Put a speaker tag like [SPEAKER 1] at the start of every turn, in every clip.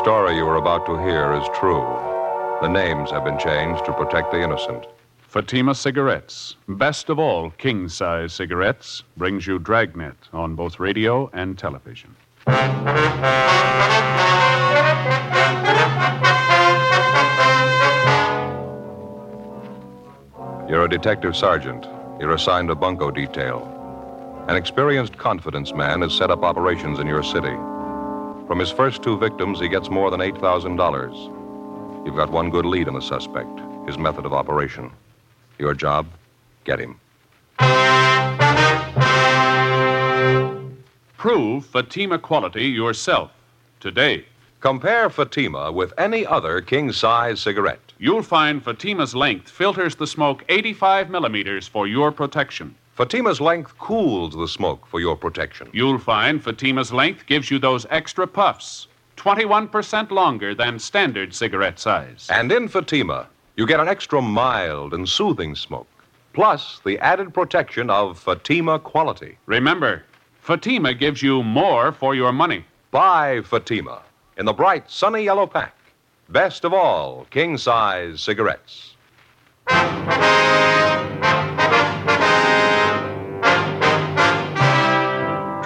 [SPEAKER 1] Story you are about to hear is true. The names have been changed to protect the innocent.
[SPEAKER 2] Fatima Cigarettes, best of all king size cigarettes, brings you Dragnet on both radio and television.
[SPEAKER 1] You're a detective sergeant. You're assigned a bunco detail. An experienced confidence man has set up operations in your city. From his first two victims, he gets more than $8,000. You've got one good lead on the suspect his method of operation. Your job? Get him.
[SPEAKER 2] Prove Fatima quality yourself today.
[SPEAKER 1] Compare Fatima with any other king size cigarette.
[SPEAKER 2] You'll find Fatima's length filters the smoke 85 millimeters for your protection.
[SPEAKER 1] Fatima's length cools the smoke for your protection.
[SPEAKER 2] You'll find Fatima's length gives you those extra puffs, 21% longer than standard cigarette size.
[SPEAKER 1] And in Fatima, you get an extra mild and soothing smoke, plus the added protection of Fatima quality.
[SPEAKER 2] Remember, Fatima gives you more for your money.
[SPEAKER 1] Buy Fatima in the bright, sunny yellow pack. Best of all, king size cigarettes.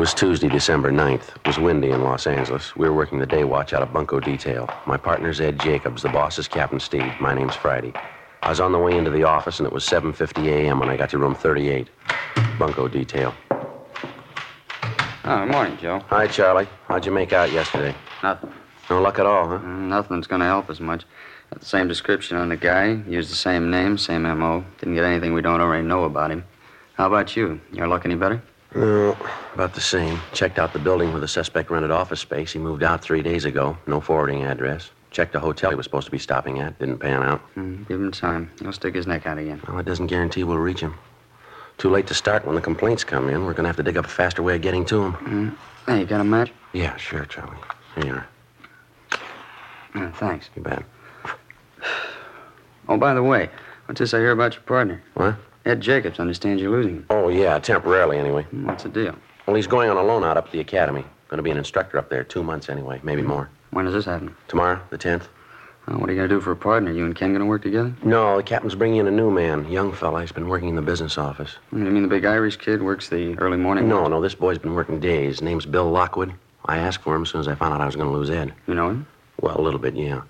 [SPEAKER 3] Was Tuesday, December 9th. It was windy in Los Angeles. We were working the day watch out of Bunko Detail. My partner's Ed Jacobs. The boss is Captain Steed. My name's Friday. I was on the way into the office, and it was 7.50 a.m. when I got to room 38. Bunko Detail.
[SPEAKER 4] Oh, morning, Joe.
[SPEAKER 3] Hi, Charlie. How'd you make out yesterday?
[SPEAKER 4] Nothing.
[SPEAKER 3] No luck at all, huh?
[SPEAKER 4] Mm, Nothing's going to help us much. Got the same description on the guy, used the same name, same M.O. Didn't get anything we don't already know about him. How about you? Your luck any better?
[SPEAKER 3] No, about the same. Checked out the building where the suspect rented office space. He moved out three days ago. No forwarding address. Checked the hotel he was supposed to be stopping at. Didn't pan out.
[SPEAKER 4] Mm, give him time. He'll stick his neck out again.
[SPEAKER 3] Well, it doesn't guarantee we'll reach him. Too late to start when the complaints come in. We're going to have to dig up a faster way of getting to him.
[SPEAKER 4] Mm. Hey, you got a match?
[SPEAKER 3] Yeah, sure, Charlie. Here you are.
[SPEAKER 4] Uh, thanks.
[SPEAKER 3] You bet.
[SPEAKER 4] Oh, by the way, what's this I hear about your partner?
[SPEAKER 3] What?
[SPEAKER 4] Ed Jacobs understands you're losing him.
[SPEAKER 3] Oh, yeah, temporarily anyway.
[SPEAKER 4] Hmm, What's the deal?
[SPEAKER 3] Well, he's going on a loan out up at the academy. Going to be an instructor up there two months anyway, maybe more.
[SPEAKER 4] When does this happen?
[SPEAKER 3] Tomorrow, the 10th?
[SPEAKER 4] Oh, what are you going to do for a partner? You and Ken going to work together?
[SPEAKER 3] No, the captain's bringing in a new man, young fella. He's been working in the business office.
[SPEAKER 4] You mean the big Irish kid works the early morning?
[SPEAKER 3] No, no, this boy's been working days. Name's Bill Lockwood. I asked for him as soon as I found out I was going to lose Ed.
[SPEAKER 4] You know him?
[SPEAKER 3] Well, a little bit, yeah.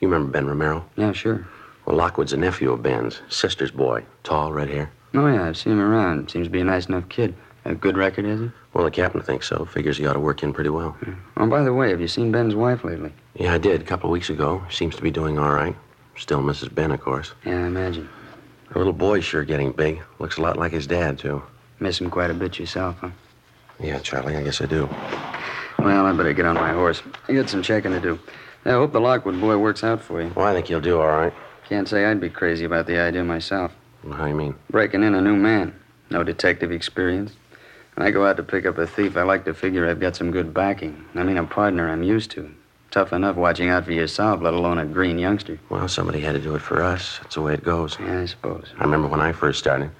[SPEAKER 3] You remember Ben Romero?
[SPEAKER 4] Yeah, sure.
[SPEAKER 3] Well, Lockwood's a nephew of Ben's, sister's boy. Tall, red hair.
[SPEAKER 4] Oh, yeah, I've seen him around. Seems to be a nice enough kid. A good record, is he?
[SPEAKER 3] Well, the captain thinks so. Figures he ought to work in pretty well.
[SPEAKER 4] Oh, by the way, have you seen Ben's wife lately?
[SPEAKER 3] Yeah, I did a couple of weeks ago. Seems to be doing all right. Still Mrs. Ben, of course.
[SPEAKER 4] Yeah, I imagine.
[SPEAKER 3] Her little boy's sure getting big. Looks a lot like his dad, too.
[SPEAKER 4] Miss him quite a bit yourself, huh?
[SPEAKER 3] Yeah, Charlie, I guess I do.
[SPEAKER 4] Well, I better get on my horse. I got some checking to do. I hope the Lockwood boy works out for you.
[SPEAKER 3] Well, I think he'll do all right.
[SPEAKER 4] Can't say I'd be crazy about the idea myself.
[SPEAKER 3] How do you mean?
[SPEAKER 4] Breaking in a new man. No detective experience. When I go out to pick up a thief, I like to figure I've got some good backing. I mean, a partner I'm used to. Tough enough watching out for yourself, let alone a green youngster.
[SPEAKER 3] Well, somebody had to do it for us. That's the way it goes.
[SPEAKER 4] Yeah, I suppose.
[SPEAKER 3] I remember when I first started,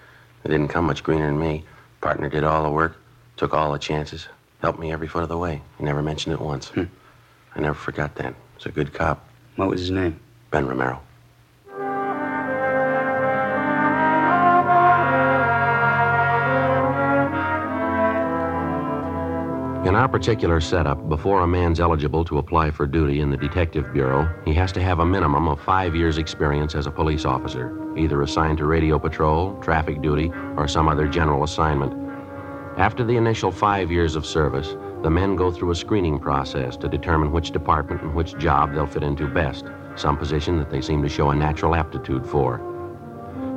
[SPEAKER 3] it didn't come much greener than me. Partner did all the work, took all the chances, helped me every foot of the way. He never mentioned it once.
[SPEAKER 4] Hmm.
[SPEAKER 3] I never forgot that. He's a good cop.
[SPEAKER 4] What was his name?
[SPEAKER 3] Ben Romero. In our particular setup, before a man's eligible to apply for duty in the Detective Bureau, he has to have a minimum of five years' experience as a police officer, either assigned to radio patrol, traffic duty, or some other general assignment. After the initial five years of service, the men go through a screening process to determine which department and which job they'll fit into best, some position that they seem to show a natural aptitude for.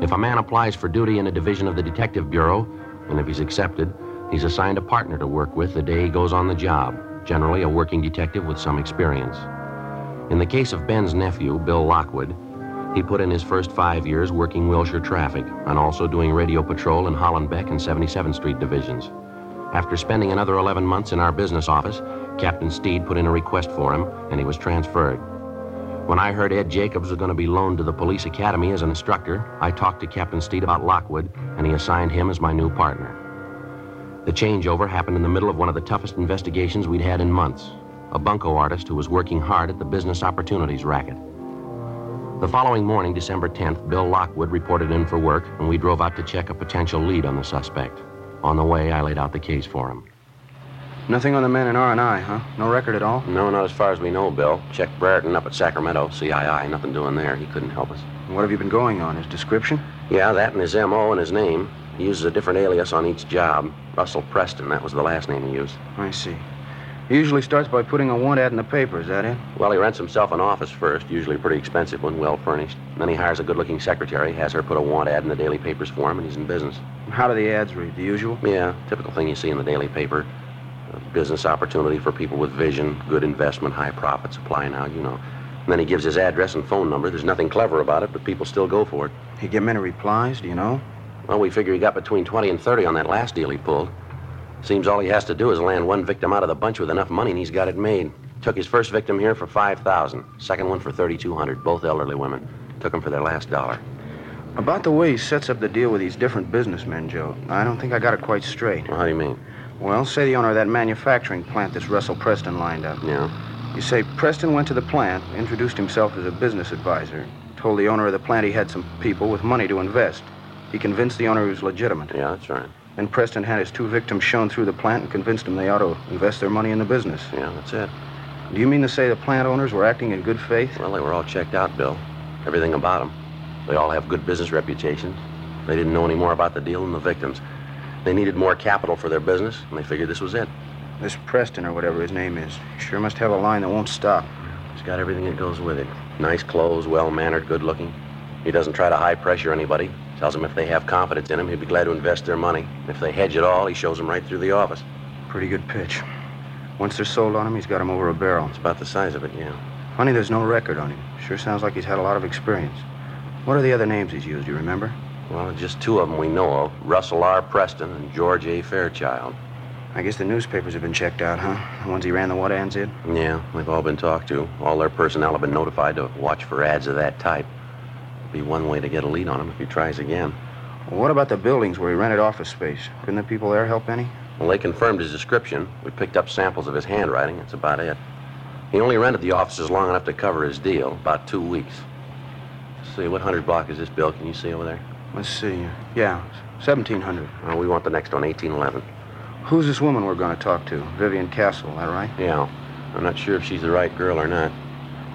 [SPEAKER 3] If a man applies for duty in a division of the Detective Bureau, and if he's accepted, he's assigned a partner to work with the day he goes on the job, generally a working detective with some experience. In the case of Ben's nephew, Bill Lockwood, he put in his first five years working Wilshire traffic and also doing radio patrol in Hollenbeck and 77th Street divisions. After spending another 11 months in our business office, Captain Steed put in a request for him, and he was transferred. When I heard Ed Jacobs was going to be loaned to the police academy as an instructor, I talked to Captain Steed about Lockwood, and he assigned him as my new partner. The changeover happened in the middle of one of the toughest investigations we'd had in months a bunco artist who was working hard at the business opportunities racket. The following morning, December 10th, Bill Lockwood reported in for work, and we drove out to check a potential lead on the suspect. On the way, I laid out the case for him.
[SPEAKER 5] Nothing on the man in R&I, huh? No record at all?
[SPEAKER 3] No, not as far as we know, Bill. Checked Brereton up at Sacramento, CII. Nothing doing there. He couldn't help us.
[SPEAKER 5] What have you been going on? His description?
[SPEAKER 3] Yeah, that and his M.O. and his name. He uses a different alias on each job. Russell Preston, that was the last name he used.
[SPEAKER 5] I see. He usually starts by putting a want ad in the paper, is that it?
[SPEAKER 3] Well, he rents himself an office first, usually a pretty expensive one, well furnished. And then he hires a good looking secretary, has her put a want ad in the daily papers for him, and he's in business.
[SPEAKER 5] How do the ads read? The usual?
[SPEAKER 3] Yeah, typical thing you see in the daily paper. A business opportunity for people with vision, good investment, high profits. Apply now, you know. And then he gives his address and phone number. There's nothing clever about it, but people still go for it.
[SPEAKER 5] He get many replies, do you know?
[SPEAKER 3] Well, we figure he got between 20 and 30 on that last deal he pulled. Seems all he has to do is land one victim out of the bunch with enough money, and he's got it made. Took his first victim here for 5000 Second one for 3200 both elderly women. Took them for their last dollar.
[SPEAKER 5] About the way he sets up the deal with these different businessmen, Joe, I don't think I got it quite straight.
[SPEAKER 3] Well, how do you mean?
[SPEAKER 5] Well, say the owner of that manufacturing plant this Russell Preston lined up.
[SPEAKER 3] Yeah.
[SPEAKER 5] You say Preston went to the plant, introduced himself as a business advisor, told the owner of the plant he had some people with money to invest. He convinced the owner he was legitimate.
[SPEAKER 3] Yeah, that's right.
[SPEAKER 5] Then Preston had his two victims shown through the plant and convinced them they ought to invest their money in the business.
[SPEAKER 3] Yeah, that's it.
[SPEAKER 5] Do you mean to say the plant owners were acting in good faith?
[SPEAKER 3] Well, they were all checked out, Bill. Everything about them. They all have good business reputations. They didn't know any more about the deal than the victims. They needed more capital for their business, and they figured this was it.
[SPEAKER 5] This Preston, or whatever his name is, sure must have a line that won't stop.
[SPEAKER 3] He's got everything that goes with it. Nice clothes, well mannered, good looking. He doesn't try to high pressure anybody. Tells them if they have confidence in him, he'd be glad to invest their money. If they hedge at all, he shows them right through the office.
[SPEAKER 5] Pretty good pitch. Once they're sold on him, he's got him over a barrel.
[SPEAKER 3] It's about the size of it, yeah.
[SPEAKER 5] Funny there's no record on him. Sure sounds like he's had a lot of experience. What are the other names he's used, you remember?
[SPEAKER 3] Well, just two of them we know of Russell R. Preston and George A. Fairchild.
[SPEAKER 5] I guess the newspapers have been checked out, huh? The ones he ran the what ads in?
[SPEAKER 3] Yeah, they've all been talked to. All their personnel have been notified to watch for ads of that type. Be one way to get a lead on him if he tries again.
[SPEAKER 5] Well, what about the buildings where he rented office space? Couldn't the people there help any?
[SPEAKER 3] Well, they confirmed his description. We picked up samples of his handwriting. That's about it. He only rented the offices long enough to cover his deal, about two weeks. Let's see, what hundred block is this, Bill? Can you see over there?
[SPEAKER 5] Let's see. Yeah, 1700.
[SPEAKER 3] Well, we want the next one, 1811.
[SPEAKER 5] Who's this woman we're going to talk to? Vivian Castle, that right?
[SPEAKER 3] Yeah. I'm not sure if she's the right girl or not.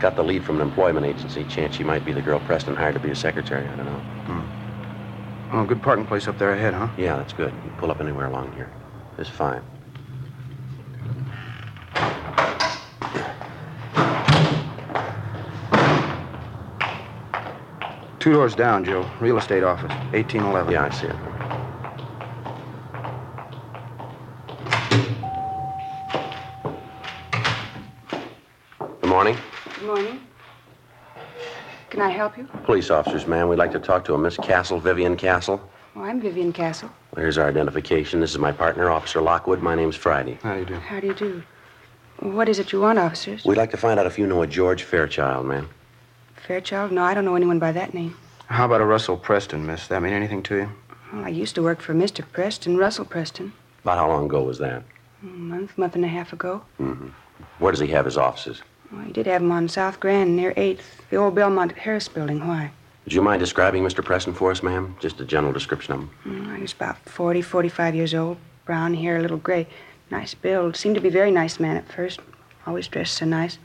[SPEAKER 3] Got the lead from an employment agency. Chance she might be the girl Preston hired to be a secretary. I don't know. Hmm.
[SPEAKER 5] Oh, good parking place up there ahead, huh?
[SPEAKER 3] Yeah, that's good. You can pull up anywhere along here. It's fine.
[SPEAKER 5] Two doors down, Joe. Real estate office, 1811.
[SPEAKER 3] Yeah, I see it. Good morning.
[SPEAKER 6] Good morning. Can I help you?
[SPEAKER 3] Police officers, ma'am. We'd like to talk to a Miss Castle, Vivian Castle.
[SPEAKER 6] Oh, I'm Vivian Castle.
[SPEAKER 3] Well, here's our identification. This is my partner, Officer Lockwood. My name's Friday.
[SPEAKER 5] How do you do?
[SPEAKER 6] How do you do? What is it you want, officers?
[SPEAKER 3] We'd like to find out if you know a George Fairchild, ma'am.
[SPEAKER 6] Fairchild? No, I don't know anyone by that name.
[SPEAKER 5] How about a Russell Preston, miss? Does that mean anything to you?
[SPEAKER 6] Well, I used to work for Mr. Preston, Russell Preston.
[SPEAKER 3] About how long ago was that?
[SPEAKER 6] A month, month and a half ago. Mm-hmm.
[SPEAKER 3] Where does he have his offices?
[SPEAKER 6] Well, he did have 'em on South Grand near 8th, the old Belmont Harris building. Why?
[SPEAKER 3] Would you mind describing Mr. Preston for us, ma'am? Just a general description of him.
[SPEAKER 6] Mm, He was about 40, 45 years old. Brown hair, a little gray. Nice build. Seemed to be a very nice man at first. Always dressed so nice.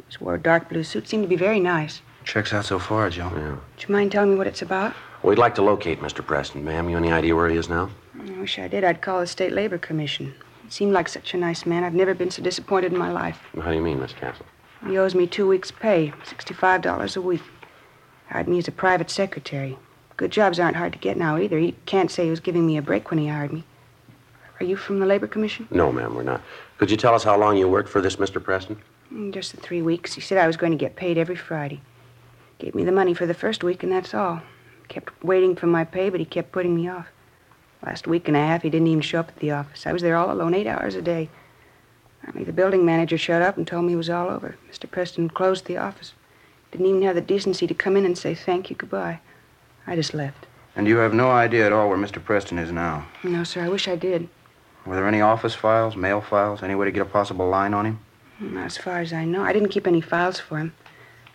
[SPEAKER 6] Always wore a dark blue suit. Seemed to be very nice.
[SPEAKER 5] Checks out so far, Joe.
[SPEAKER 3] Yeah.
[SPEAKER 6] Would you mind telling me what it's about?
[SPEAKER 3] We'd like to locate Mr. Preston, ma'am. You any idea where he is now?
[SPEAKER 6] I wish I did. I'd call the State Labor Commission. He seemed like such a nice man. I've never been so disappointed in my life.
[SPEAKER 3] How do you mean, Miss Castle?
[SPEAKER 6] He owes me two weeks' pay, $65 a week. Hired me as a private secretary. Good jobs aren't hard to get now either. He can't say he was giving me a break when he hired me. Are you from the Labor Commission?
[SPEAKER 3] No, ma'am, we're not. Could you tell us how long you worked for this Mr. Preston?
[SPEAKER 6] Mm, Just the three weeks. He said I was going to get paid every Friday. Gave me the money for the first week, and that's all. Kept waiting for my pay, but he kept putting me off. Last week and a half, he didn't even show up at the office. I was there all alone, eight hours a day. Finally, the building manager showed up and told me it was all over. Mr. Preston closed the office. Didn't even have the decency to come in and say thank you, goodbye. I just left.
[SPEAKER 5] And you have no idea at all where Mr. Preston is now.
[SPEAKER 6] No, sir, I wish I did.
[SPEAKER 5] Were there any office files, mail files, any way to get a possible line on him?
[SPEAKER 6] Not as far as I know. I didn't keep any files for him.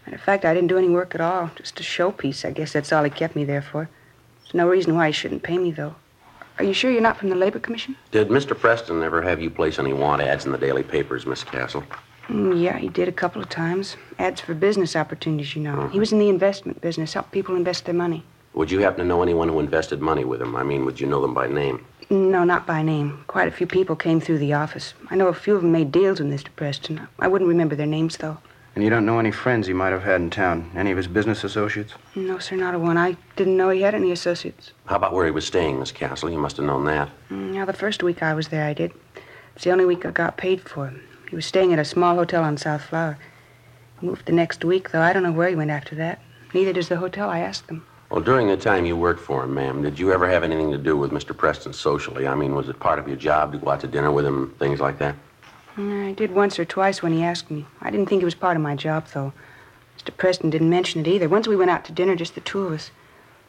[SPEAKER 6] Matter of fact, I didn't do any work at all. Just a showpiece. I guess that's all he kept me there for. There's no reason why he shouldn't pay me, though. Are you sure you're not from the Labor Commission?
[SPEAKER 3] Did Mr. Preston ever have you place any want ads in the daily papers, Miss Castle?
[SPEAKER 6] Mm, yeah, he did a couple of times. Ads for business opportunities, you know. He was in the investment business, helped people invest their money.
[SPEAKER 3] Would you happen to know anyone who invested money with him? I mean, would you know them by name?
[SPEAKER 6] No, not by name. Quite a few people came through the office. I know a few of them made deals with Mr. Preston. I wouldn't remember their names, though.
[SPEAKER 5] And you don't know any friends he might have had in town? Any of his business associates?
[SPEAKER 6] No, sir, not a one. I didn't know he had any associates.
[SPEAKER 3] How about where he was staying, Miss Castle? You must have known that.
[SPEAKER 6] Mm, Now, the first week I was there, I did. It's the only week I got paid for. He was staying at a small hotel on South Flower. He moved the next week, though I don't know where he went after that. Neither does the hotel. I asked them.
[SPEAKER 3] Well, during the time you worked for him, ma'am, did you ever have anything to do with Mr. Preston socially? I mean, was it part of your job to go out to dinner with him, things like that?
[SPEAKER 6] Mm, I did once or twice when he asked me. I didn't think it was part of my job, though. Mr. Preston didn't mention it either. Once we went out to dinner, just the two of us.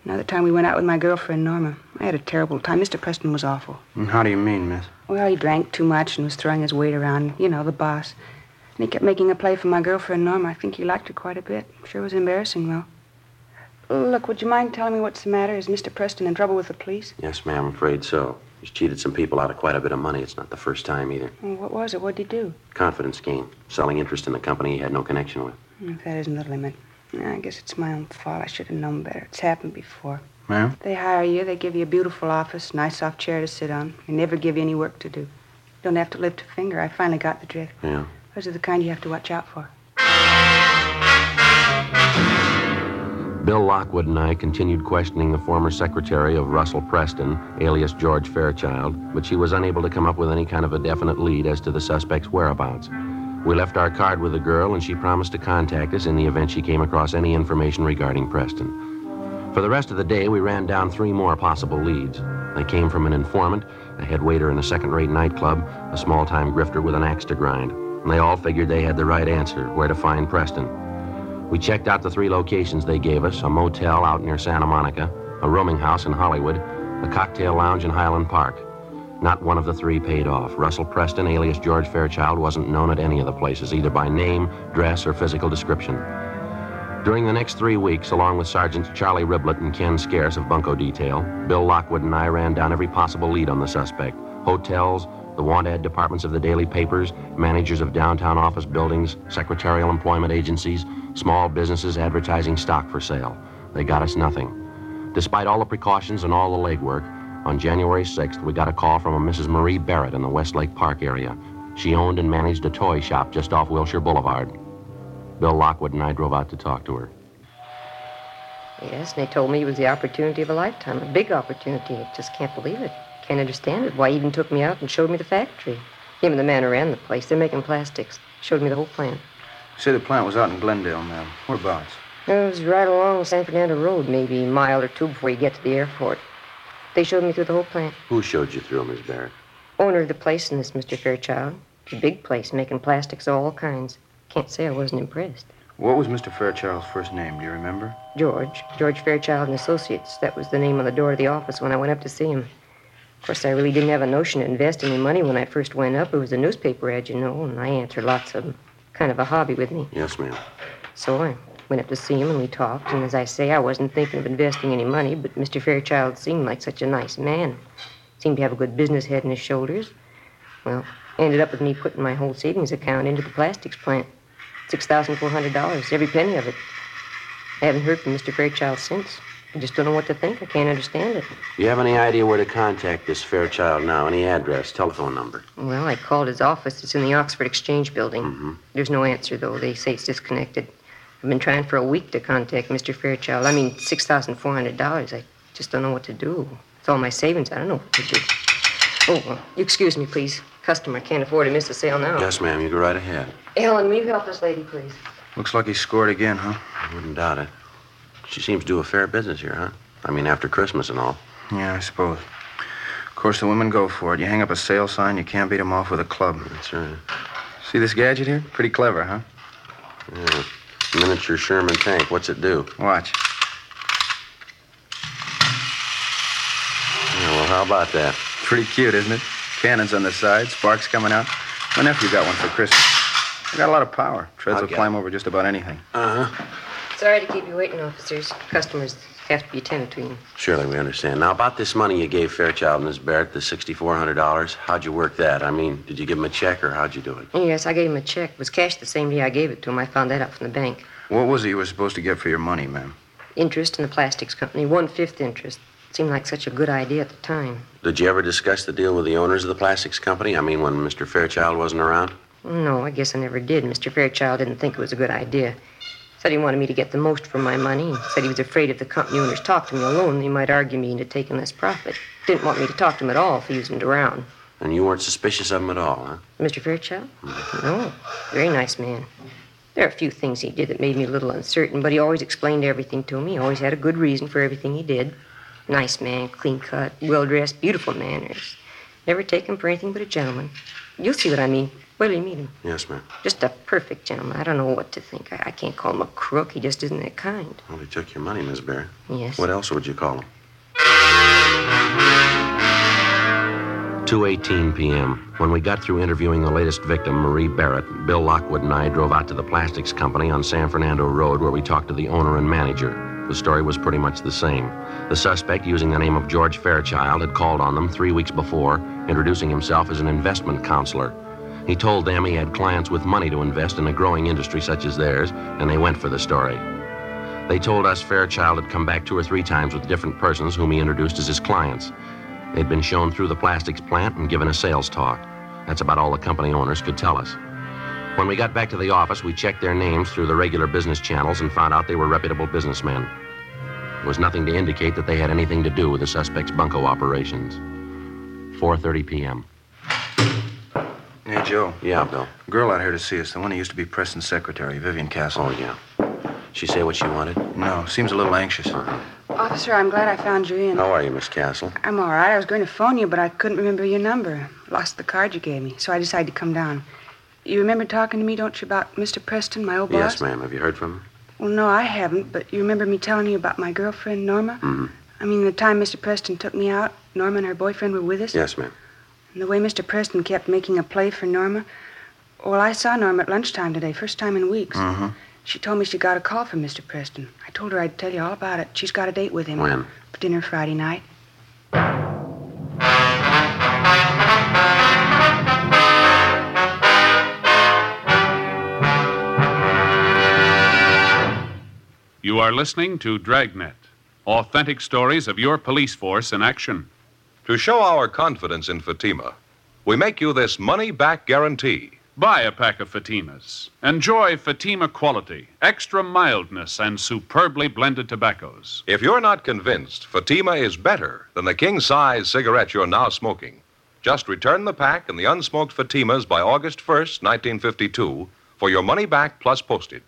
[SPEAKER 6] Another time we went out with my girlfriend, Norma. I had a terrible time. Mr. Preston was awful.
[SPEAKER 5] How do you mean, miss?
[SPEAKER 6] Well, he drank too much and was throwing his weight around. You know, the boss. And he kept making a play for my girlfriend, Norma. I think he liked her quite a bit. Sure was embarrassing, though. Look, would you mind telling me what's the matter? Is Mr. Preston in trouble with the police?
[SPEAKER 3] Yes, ma'am, I'm afraid so. He's cheated some people out of quite a bit of money. It's not the first time either.
[SPEAKER 6] Well, what was it? What did he do?
[SPEAKER 3] Confidence scheme, selling interest in a company he had no connection with.
[SPEAKER 6] If that isn't the limit. I guess it's my own fault. I should have known better. It's happened before.
[SPEAKER 5] Ma'am?
[SPEAKER 6] They hire you, they give you a beautiful office, nice soft chair to sit on. They never give you any work to do. You don't have to lift a finger. I finally got the drift.
[SPEAKER 3] Yeah.
[SPEAKER 6] Those are the kind you have to watch out for.
[SPEAKER 3] Bill Lockwood and I continued questioning the former secretary of Russell Preston, alias George Fairchild, but she was unable to come up with any kind of a definite lead as to the suspect's whereabouts. We left our card with the girl, and she promised to contact us in the event she came across any information regarding Preston. For the rest of the day, we ran down three more possible leads. They came from an informant, a head waiter in a second rate nightclub, a small time grifter with an axe to grind. And they all figured they had the right answer where to find Preston. We checked out the three locations they gave us a motel out near Santa Monica, a rooming house in Hollywood, a cocktail lounge in Highland Park. Not one of the three paid off. Russell Preston, alias George Fairchild, wasn't known at any of the places, either by name, dress, or physical description. During the next three weeks, along with Sergeants Charlie Riblett and Ken Scarce of Bunko Detail, Bill Lockwood and I ran down every possible lead on the suspect hotels, the want ad departments of the daily papers, managers of downtown office buildings, secretarial employment agencies, small businesses advertising stock for sale. They got us nothing. Despite all the precautions and all the legwork, on January 6th, we got a call from a Mrs. Marie Barrett in the Westlake Park area. She owned and managed a toy shop just off Wilshire Boulevard. Bill Lockwood and I drove out to talk to her.
[SPEAKER 7] Yes, and they told me it was the opportunity of a lifetime, a big opportunity. I just can't believe it. Can't understand it. Why, he even took me out and showed me the factory. Him and the man who ran the place. They're making plastics. Showed me the whole plant.
[SPEAKER 5] You say the plant was out in Glendale, ma'am. Whereabouts?
[SPEAKER 7] It was right along San Fernando Road, maybe a mile or two before you get to the airport. They showed me through the whole plant.
[SPEAKER 3] Who showed you through, Miss Barrett?
[SPEAKER 7] Owner of the place in this, Mr. Fairchild. It's a big place, making plastics of all kinds. Can't say I wasn't impressed.
[SPEAKER 5] What was Mr. Fairchild's first name? Do you remember?
[SPEAKER 7] George. George Fairchild and Associates. That was the name on the door of the office when I went up to see him. Of course, I really didn't have a notion to invest any money when I first went up. It was a newspaper ad, you know, and I answered lots of them. Kind of a hobby with me.
[SPEAKER 3] Yes, ma'am.
[SPEAKER 7] So I went up to see him and we talked. And as I say, I wasn't thinking of investing any money, but Mr. Fairchild seemed like such a nice man. Seemed to have a good business head in his shoulders. Well, ended up with me putting my whole savings account into the plastics plant. $6,400, every penny of it. I haven't heard from Mr. Fairchild since. I just don't know what to think. I can't understand it.
[SPEAKER 3] Do you have any idea where to contact this Fairchild now? Any address, telephone number?
[SPEAKER 7] Well, I called his office. It's in the Oxford Exchange building.
[SPEAKER 3] Mm-hmm.
[SPEAKER 7] There's no answer, though. They say it's disconnected. I've been trying for a week to contact Mr. Fairchild. I mean, $6,400. I just don't know what to do. It's all my savings. I don't know what to do. Oh, well, you excuse me, please. Customer can't afford to miss a sale now.
[SPEAKER 3] Yes, ma'am. You go right ahead.
[SPEAKER 7] Ellen, will you help this lady, please?
[SPEAKER 5] Looks like he scored again, huh?
[SPEAKER 3] I wouldn't doubt it. She seems to do a fair business here, huh? I mean, after Christmas and all.
[SPEAKER 5] Yeah, I suppose. Of course, the women go for it. You hang up a sale sign, you can't beat 'em off with a club.
[SPEAKER 3] That's right.
[SPEAKER 5] See this gadget here? Pretty clever, huh?
[SPEAKER 3] Yeah. Miniature Sherman tank. What's it do?
[SPEAKER 5] Watch.
[SPEAKER 3] Yeah, well, how about that?
[SPEAKER 5] Pretty cute, isn't it? Cannons on the side, sparks coming out. My nephew got one for Christmas. It got a lot of power. Treads
[SPEAKER 3] I'll
[SPEAKER 5] climb over just about anything.
[SPEAKER 3] Uh huh.
[SPEAKER 7] Sorry to keep you waiting, officers. Customers have to be attended to. You.
[SPEAKER 3] Surely we understand. Now, about this money you gave Fairchild and Miss Barrett, the $6,400, how'd you work that? I mean, did you give him a check or how'd you do it?
[SPEAKER 7] Yes, I gave him a check. It was cashed the same day I gave it to him. I found that out from the bank.
[SPEAKER 5] What was it you were supposed to get for your money, ma'am?
[SPEAKER 7] Interest in the plastics company, one fifth interest. Seemed like such a good idea at the time.
[SPEAKER 3] Did you ever discuss the deal with the owners of the plastics company? I mean, when Mr. Fairchild wasn't around?
[SPEAKER 7] No, I guess I never did. Mr. Fairchild didn't think it was a good idea. Said he wanted me to get the most for my money. Said he was afraid if the company owners talked to me alone, they might argue me into taking less profit. Didn't want me to talk to him at all if he wasn't around.
[SPEAKER 3] And you weren't suspicious of him at all, huh?
[SPEAKER 7] Mr. Fairchild? Hmm. No. Very nice man. There are a few things he did that made me a little uncertain, but he always explained everything to me. He always had a good reason for everything he did. Nice man, clean cut, well dressed, beautiful manners. Never take him for anything but a gentleman. You'll see what I mean. Wait till you meet him.
[SPEAKER 3] Yes, ma'am.
[SPEAKER 7] Just a perfect gentleman. I don't know what to think. I, I can't call him a crook. He just isn't that kind.
[SPEAKER 3] Well, he took your money, Miss Barrett.
[SPEAKER 7] Yes.
[SPEAKER 3] What else would you call him? 2:18 p.m. When we got through interviewing the latest victim, Marie Barrett, Bill Lockwood and I drove out to the plastics company on San Fernando Road where we talked to the owner and manager. The story was pretty much the same. The suspect, using the name of George Fairchild, had called on them three weeks before, introducing himself as an investment counselor. He told them he had clients with money to invest in a growing industry such as theirs, and they went for the story. They told us Fairchild had come back two or three times with different persons whom he introduced as his clients. They'd been shown through the plastics plant and given a sales talk. That's about all the company owners could tell us. When we got back to the office, we checked their names through the regular business channels and found out they were reputable businessmen. There was nothing to indicate that they had anything to do with the suspect's bunco operations. 4:30 p.m.
[SPEAKER 5] Hey, Joe.
[SPEAKER 3] Yeah, Bill.
[SPEAKER 5] Girl out here to see us, the one who used to be Preston's secretary, Vivian Castle.
[SPEAKER 3] Oh, yeah. She say what she wanted?
[SPEAKER 5] No, seems a little anxious.
[SPEAKER 6] Officer, I'm glad I found you in.
[SPEAKER 3] How are you, Miss Castle?
[SPEAKER 6] I'm all right. I was going to phone you, but I couldn't remember your number. Lost the card you gave me, so I decided to come down. You remember talking to me, don't you, about Mr. Preston, my old boss?
[SPEAKER 3] Yes, ma'am. Have you heard from him?
[SPEAKER 6] Well, no, I haven't, but you remember me telling you about my girlfriend, Norma?
[SPEAKER 3] Mm-hmm.
[SPEAKER 6] I mean, the time Mr. Preston took me out, Norma and her boyfriend were with us?
[SPEAKER 3] Yes, ma'am.
[SPEAKER 6] And the way Mr. Preston kept making a play for Norma. Well, I saw Norma at lunchtime today, first time in weeks.
[SPEAKER 5] Mm-hmm.
[SPEAKER 6] She told me she got a call from Mr. Preston. I told her I'd tell you all about it. She's got a date with him.
[SPEAKER 3] When?
[SPEAKER 6] For dinner Friday night.
[SPEAKER 2] You are listening to Dragnet, authentic stories of your police force in action.
[SPEAKER 1] To show our confidence in Fatima, we make you this money back guarantee.
[SPEAKER 2] Buy a pack of Fatimas. Enjoy Fatima quality, extra mildness, and superbly blended tobaccos.
[SPEAKER 1] If you're not convinced Fatima is better than the king size cigarette you're now smoking, just return the pack and the unsmoked Fatimas by August 1st, 1952, for your money back plus postage.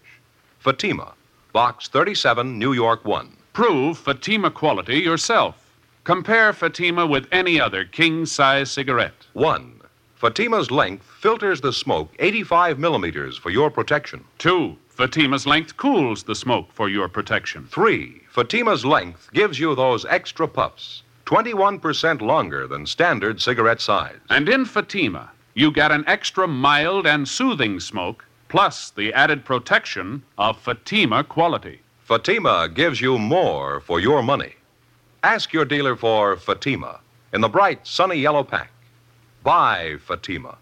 [SPEAKER 1] Fatima, Box 37, New York 1.
[SPEAKER 2] Prove Fatima quality yourself. Compare Fatima with any other king size cigarette.
[SPEAKER 1] 1. Fatima's length filters the smoke 85 millimeters for your protection.
[SPEAKER 2] 2. Fatima's length cools the smoke for your protection.
[SPEAKER 1] 3. Fatima's length gives you those extra puffs, 21% longer than standard cigarette size.
[SPEAKER 2] And in Fatima, you get an extra mild and soothing smoke, plus the added protection of Fatima quality.
[SPEAKER 1] Fatima gives you more for your money. Ask your dealer for Fatima in the bright, sunny yellow pack. Buy Fatima.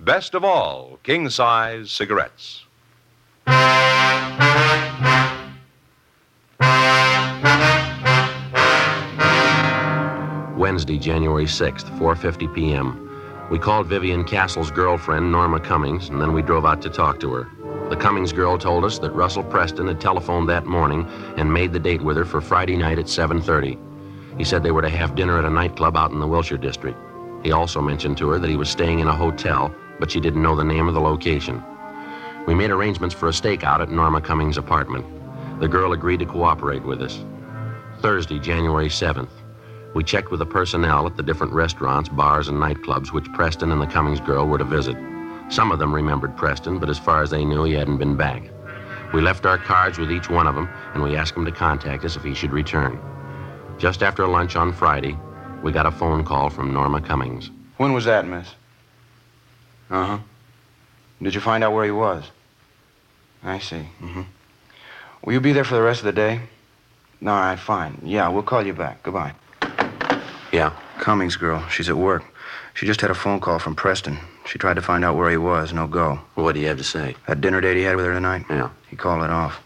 [SPEAKER 1] Best of all, king size cigarettes.
[SPEAKER 3] Wednesday, January 6th, 4:50 p.m. We called Vivian Castle's girlfriend, Norma Cummings, and then we drove out to talk to her. The Cummings girl told us that Russell Preston had telephoned that morning and made the date with her for Friday night at 7:30. He said they were to have dinner at a nightclub out in the Wilshire district. He also mentioned to her that he was staying in a hotel, but she didn't know the name of the location. We made arrangements for a stakeout at Norma Cummings' apartment. The girl agreed to cooperate with us. Thursday, January 7th. We checked with the personnel at the different restaurants, bars, and nightclubs which Preston and the Cummings girl were to visit. Some of them remembered Preston, but as far as they knew, he hadn't been back. We left our cards with each one of them, and we asked him to contact us if he should return. Just after lunch on Friday, we got a phone call from Norma Cummings.
[SPEAKER 5] When was that, miss? Uh huh. Did you find out where he was? I see. Mm-hmm. Will you be there for the rest of the day? All right, fine. Yeah, we'll call you back. Goodbye.
[SPEAKER 3] Yeah.
[SPEAKER 5] Cummings girl. She's at work. She just had a phone call from Preston. She tried to find out where he was. No go.
[SPEAKER 3] What do you have to say?
[SPEAKER 5] That dinner date he had with her tonight?
[SPEAKER 3] Yeah.
[SPEAKER 5] He called it off.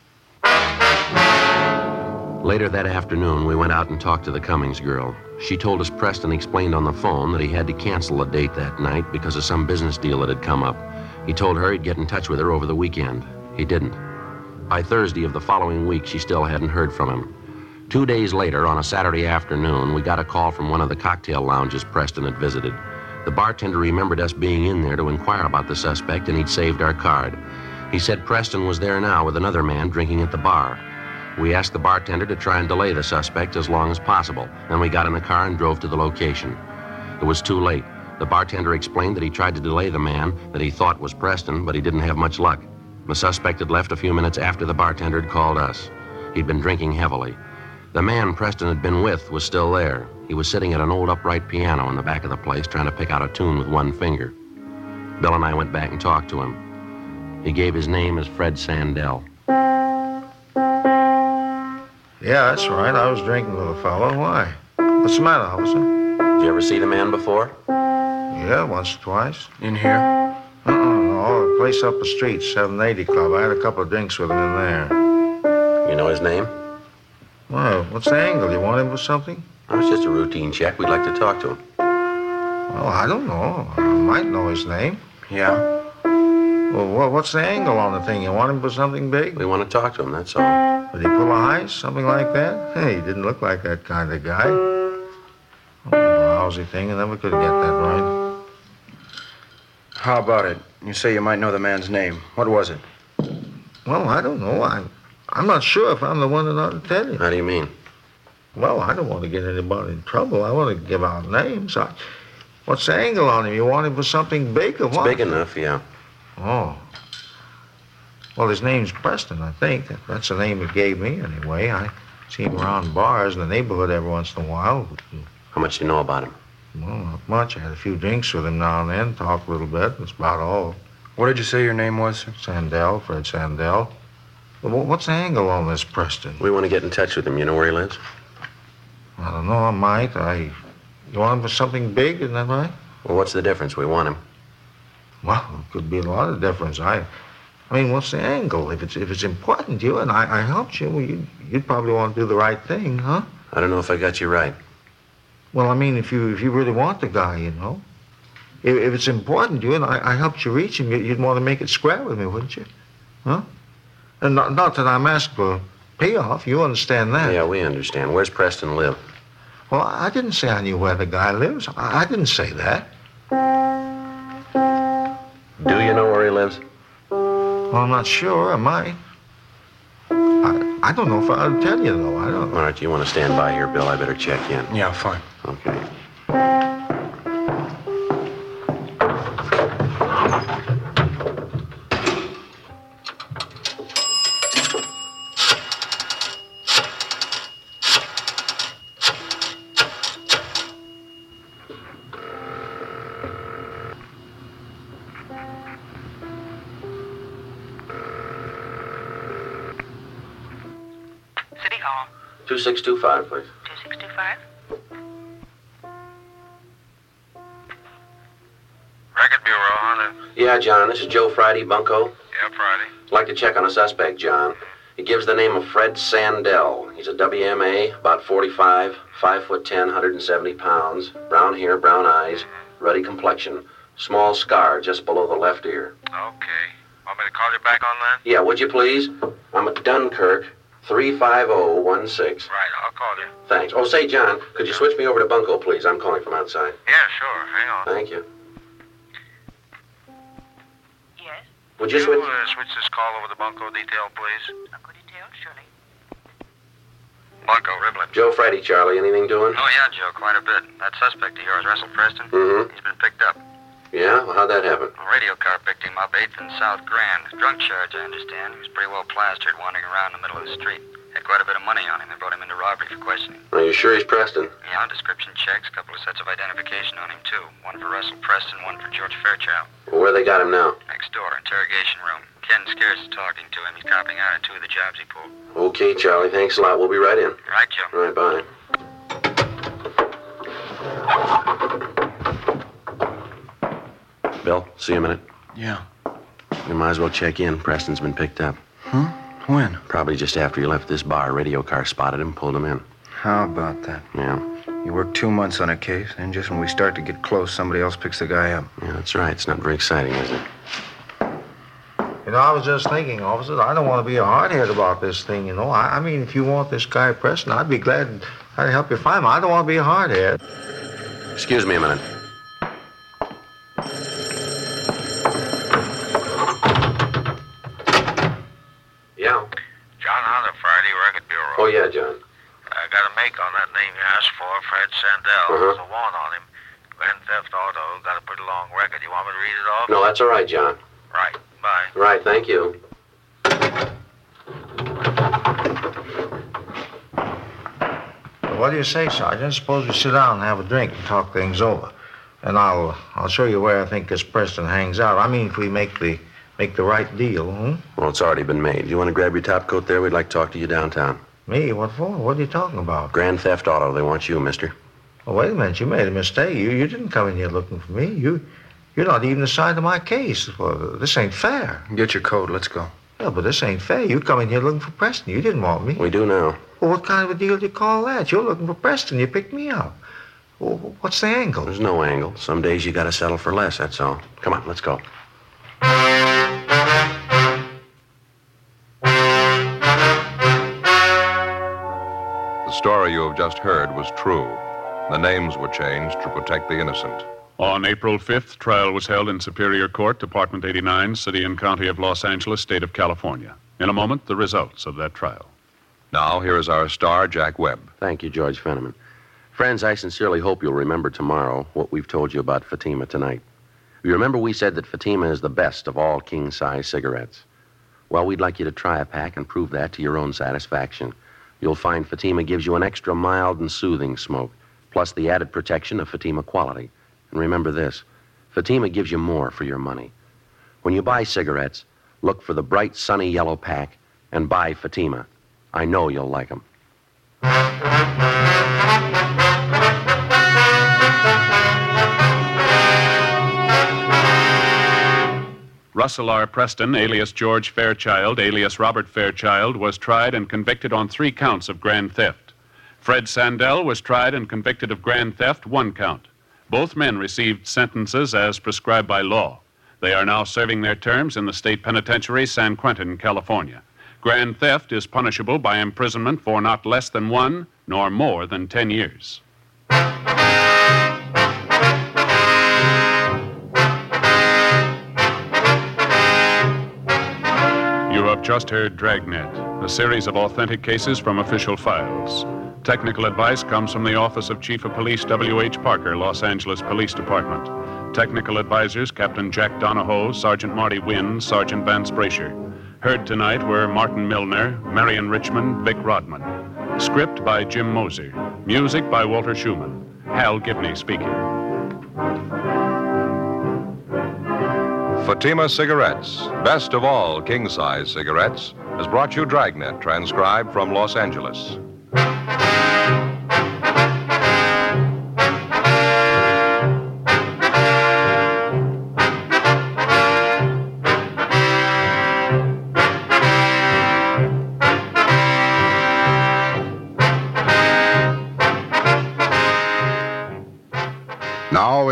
[SPEAKER 3] Later that afternoon, we went out and talked to the Cummings girl. She told us Preston explained on the phone that he had to cancel a date that night because of some business deal that had come up. He told her he'd get in touch with her over the weekend. He didn't. By Thursday of the following week, she still hadn't heard from him. Two days later, on a Saturday afternoon, we got a call from one of the cocktail lounges Preston had visited. The bartender remembered us being in there to inquire about the suspect, and he'd saved our card. He said Preston was there now with another man drinking at the bar. We asked the bartender to try and delay the suspect as long as possible. Then we got in the car and drove to the location. It was too late. The bartender explained that he tried to delay the man that he thought was Preston, but he didn't have much luck. The suspect had left a few minutes after the bartender had called us. He'd been drinking heavily. The man Preston had been with was still there. He was sitting at an old upright piano in the back of the place trying to pick out a tune with one finger. Bill and I went back and talked to him. He gave his name as Fred Sandell.
[SPEAKER 8] Yeah, that's right. I was drinking with a fellow. Why? What's the matter, officer?
[SPEAKER 3] Did you ever see the man before?
[SPEAKER 8] Yeah, once or twice.
[SPEAKER 5] In here?
[SPEAKER 8] Uh-uh. Oh, a place up the street, 780 Club. I had a couple of drinks with him in there.
[SPEAKER 3] You know his name?
[SPEAKER 8] Well, what's the angle? You want him for something?
[SPEAKER 3] Oh, it's just a routine check. We'd like to talk to him.
[SPEAKER 8] Well, I don't know. I might know his name.
[SPEAKER 5] Yeah.
[SPEAKER 8] Well, what's the angle on the thing? You want him for something big?
[SPEAKER 3] We want to talk to him, that's all.
[SPEAKER 8] Did he pull a heist? Something like that? Hey, he didn't look like that kind of guy. Oh, lousy thing. I never could get that right.
[SPEAKER 5] How about it? You say you might know the man's name. What was it?
[SPEAKER 8] Well, I don't know. I, I'm not sure if I'm the one that ought to tell you.
[SPEAKER 3] How do you mean?
[SPEAKER 8] Well, I don't want to get anybody in trouble. I want to give out names. I, what's the angle on him? You want him for something big or
[SPEAKER 3] It's
[SPEAKER 8] what?
[SPEAKER 3] big enough, yeah.
[SPEAKER 8] Oh. Well, his name's Preston, I think. That's the name he gave me, anyway. I see him around bars in the neighborhood every once in a while.
[SPEAKER 3] How much do you know about him?
[SPEAKER 8] Well, not much. I had a few drinks with him now and then, talked a little bit. That's about all.
[SPEAKER 5] What did you say your name was, sir?
[SPEAKER 8] Sandell, Fred Sandell. Well, what's the angle on this, Preston?
[SPEAKER 3] We want to get in touch with him. You know where he lives?
[SPEAKER 8] I don't know. I might. I. You want him for something big, isn't that right?
[SPEAKER 3] Well, what's the difference? We want him.
[SPEAKER 8] Well, it could be a lot of difference. I, I mean, what's the angle? If it's if it's important to you and I, I helped you, well, you you'd probably want to do the right thing, huh?
[SPEAKER 3] I don't know if I got you right.
[SPEAKER 8] Well, I mean, if you if you really want the guy, you know, if, if it's important to you and I, I helped you reach him, you- you'd want to make it square with me, wouldn't you? Huh? And not, not that I'm asking for payoff. You understand that?
[SPEAKER 3] Yeah, we understand. Where's Preston live?
[SPEAKER 8] Well, I didn't say I knew where the guy lives. I, I didn't say that.
[SPEAKER 3] Do you know where he lives?
[SPEAKER 8] Well, I'm not sure. I might. I, I don't know if I'll tell you, though. I don't know.
[SPEAKER 3] All right, you want to stand by here, Bill? I better check in.
[SPEAKER 5] Yeah, fine.
[SPEAKER 3] Okay. Joe Friday, Bunko.
[SPEAKER 9] Yeah, Friday.
[SPEAKER 3] Like to check on a suspect, John. He gives the name of Fred Sandell. He's a WMA, about 45, 5 foot 10, 170 pounds, brown hair, brown eyes, ruddy complexion, small scar just below the left ear.
[SPEAKER 9] Okay. Want me to call you back on that?
[SPEAKER 3] Yeah, would you please? I'm at Dunkirk, 35016.
[SPEAKER 9] Right, I'll call you.
[SPEAKER 3] Thanks. Oh, say, John, could you switch me over to Bunko, please? I'm calling from outside.
[SPEAKER 9] Yeah, sure. Hang on.
[SPEAKER 3] Thank you. Would you
[SPEAKER 9] you
[SPEAKER 3] switch?
[SPEAKER 9] uh, switch this call over to Bunko Detail, please?
[SPEAKER 10] Bunko Detail, surely.
[SPEAKER 9] Bunko, Riblin.
[SPEAKER 3] Joe Friday, Charlie. Anything doing?
[SPEAKER 4] Oh, yeah, Joe, quite a bit. That suspect of yours, Russell Preston,
[SPEAKER 3] Mm-hmm.
[SPEAKER 4] he's been picked up.
[SPEAKER 3] Yeah? Well, how'd that happen?
[SPEAKER 4] A radio car picked him up 8th and South Grand. Drunk charge, I understand. He was pretty well plastered, wandering around in the middle of the street. Had quite a bit of money on him. They brought him into robbery for questioning.
[SPEAKER 3] Are you sure he's Preston?
[SPEAKER 4] Yeah, description checks, a couple of sets of identification on him, too. One for Russell Preston, one for George Fairchild.
[SPEAKER 3] Well, where they got him now?
[SPEAKER 4] Next door, interrogation room. Ken Scares is talking to him. He's copying out on two of the jobs he pulled.
[SPEAKER 3] Okay, Charlie. Thanks a lot. We'll be right in.
[SPEAKER 4] Right, Joe.
[SPEAKER 3] All right, bye. Bill, see you in a minute.
[SPEAKER 5] Yeah.
[SPEAKER 3] You might as well check in. Preston's been picked up.
[SPEAKER 5] Huh? When?
[SPEAKER 3] Probably just after you left this bar. A radio car spotted him, pulled him in.
[SPEAKER 5] How about that?
[SPEAKER 3] Yeah,
[SPEAKER 5] You work two months on a case, and just when we start to get close, somebody else picks the guy up.
[SPEAKER 3] yeah, that's right. It's not very exciting, is it?
[SPEAKER 8] You know, I was just thinking, officer, I don't want to be a hardhead about this thing, you know. I, I mean, if you want this guy Preston, I'd be glad I'd help you find him. I don't want to be a hardhead.
[SPEAKER 3] Excuse me a minute. Yeah.
[SPEAKER 9] John Hunter, Friday, Record Bureau.
[SPEAKER 3] Oh, yeah, John.
[SPEAKER 9] I got a make on that name you asked for, Fred Sandell.
[SPEAKER 3] Uh-huh.
[SPEAKER 9] There's a warrant on him. Grand Theft Auto. Got a pretty long record. You want me to read it off?
[SPEAKER 3] No, that's all right, John.
[SPEAKER 9] Right.
[SPEAKER 3] Thank you.
[SPEAKER 8] What do you say, Sergeant? Suppose we sit down and have a drink and talk things over. And I'll I'll show you where I think this Preston hangs out. I mean, if we make the make the right deal, hmm?
[SPEAKER 3] Well, it's already been made. You want to grab your top coat there? We'd like to talk to you downtown.
[SPEAKER 8] Me? What for? What are you talking about?
[SPEAKER 3] Grand Theft Auto. They want you, mister.
[SPEAKER 8] Oh, wait a minute. You made a mistake. You you didn't come in here looking for me. You you're not even the side of my case. Well, this ain't fair.
[SPEAKER 5] Get your coat. Let's go.
[SPEAKER 8] Yeah, but this ain't fair. You come in here looking for Preston. You didn't want me.
[SPEAKER 3] We do now.
[SPEAKER 8] Well, what kind of a deal do you call that? You're looking for Preston. You picked me up. Well, what's the angle?
[SPEAKER 3] There's no angle. Some days you got to settle for less, that's all. Come on, let's go.
[SPEAKER 1] The story you have just heard was true. The names were changed to protect the innocent.
[SPEAKER 2] On April 5th, trial was held in Superior Court, Department 89, City and County of Los Angeles, State of California. In a moment, the results of that trial.
[SPEAKER 1] Now, here is our star, Jack Webb.
[SPEAKER 3] Thank you, George Fenneman. Friends, I sincerely hope you'll remember tomorrow what we've told you about Fatima tonight. You remember we said that Fatima is the best of all king size cigarettes. Well, we'd like you to try a pack and prove that to your own satisfaction. You'll find Fatima gives you an extra mild and soothing smoke, plus the added protection of Fatima quality. And remember this Fatima gives you more for your money. When you buy cigarettes, look for the bright, sunny yellow pack and buy Fatima. I know you'll like them.
[SPEAKER 2] Russell R. Preston, alias George Fairchild, alias Robert Fairchild, was tried and convicted on three counts of grand theft. Fred Sandell was tried and convicted of grand theft, one count. Both men received sentences as prescribed by law. They are now serving their terms in the state penitentiary, San Quentin, California. Grand theft is punishable by imprisonment for not less than one nor more than 10 years. You have just heard Dragnet, a series of authentic cases from official files. Technical advice comes from the Office of Chief of Police W.H. Parker, Los Angeles Police Department. Technical advisors Captain Jack Donahoe, Sergeant Marty Wynn, Sergeant Vance Brasher. Heard tonight were Martin Milner, Marion Richmond, Vic Rodman. Script by Jim Moser. Music by Walter Schumann. Hal Gibney speaking.
[SPEAKER 1] Fatima Cigarettes, best of all king size cigarettes, has brought you Dragnet, transcribed from Los Angeles.